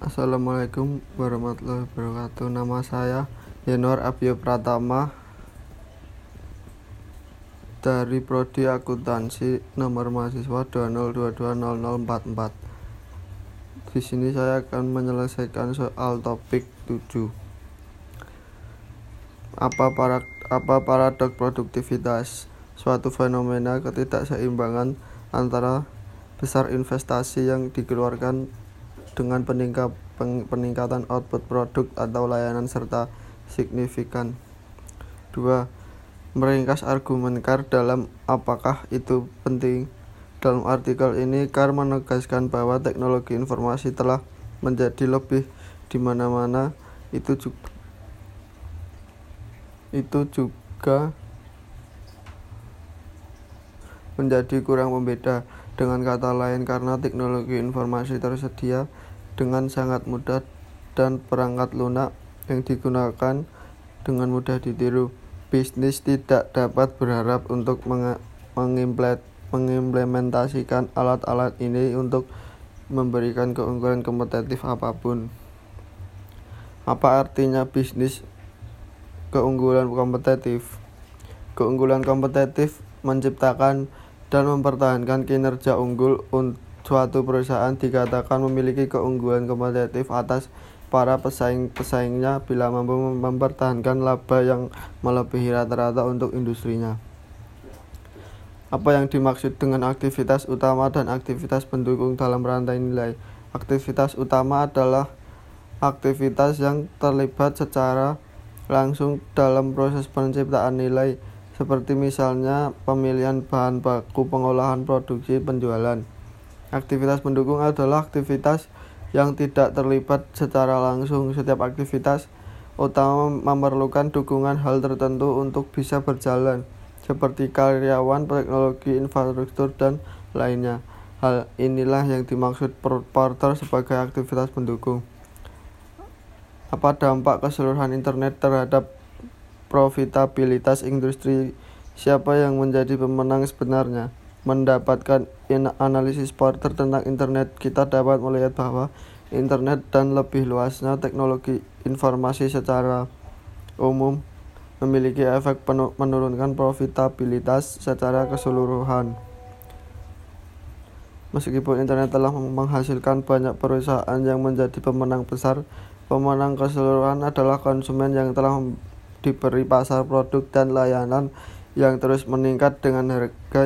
Assalamualaikum warahmatullahi wabarakatuh. Nama saya Yenor Abio Pratama dari Prodi Akuntansi nomor mahasiswa 202200044. Di sini saya akan menyelesaikan soal topik 7. Apa para apa paradok produktivitas? Suatu fenomena ketidakseimbangan antara besar investasi yang dikeluarkan dengan peningkat, peningkatan output produk atau layanan serta signifikan. 2. Meringkas argumen Carr dalam apakah itu penting. Dalam artikel ini Carr menegaskan bahwa teknologi informasi telah menjadi lebih di mana-mana itu juga itu juga menjadi kurang pembeda dengan kata lain karena teknologi informasi tersedia dengan sangat mudah dan perangkat lunak yang digunakan dengan mudah ditiru. Bisnis tidak dapat berharap untuk mengimplementasikan alat-alat ini untuk memberikan keunggulan kompetitif apa pun. Apa artinya bisnis keunggulan kompetitif? Keunggulan kompetitif menciptakan dan mempertahankan kinerja unggul suatu perusahaan dikatakan memiliki keunggulan kompetitif atas para pesaing-pesaingnya bila mampu mempertahankan laba yang melebihi rata-rata untuk industrinya. Apa yang dimaksud dengan aktivitas utama dan aktivitas pendukung dalam rantai nilai? Aktivitas utama adalah aktivitas yang terlibat secara langsung dalam proses penciptaan nilai, seperti misalnya pemilihan bahan baku, pengolahan, produksi, penjualan. Aktivitas pendukung adalah aktivitas yang tidak terlibat secara langsung. Setiap aktivitas utama memerlukan dukungan hal tertentu untuk bisa berjalan, seperti karyawan, teknologi, infrastruktur, dan lainnya. Hal inilah yang dimaksud Porter sebagai aktivitas pendukung. Apa dampak keseluruhan internet terhadap profitabilitas industri? Siapa yang menjadi pemenang sebenarnya? Mendapatkan analisis Porter tentang internet, kita dapat melihat bahwa internet dan lebih luasnya teknologi informasi secara umum memiliki efek menurunkan profitabilitas secara keseluruhan. Meskipun internet telah menghasilkan banyak perusahaan yang menjadi pemenang besar, pemenang keseluruhan adalah konsumen yang telah diberi pasar produk dan layanan yang terus meningkat dengan harga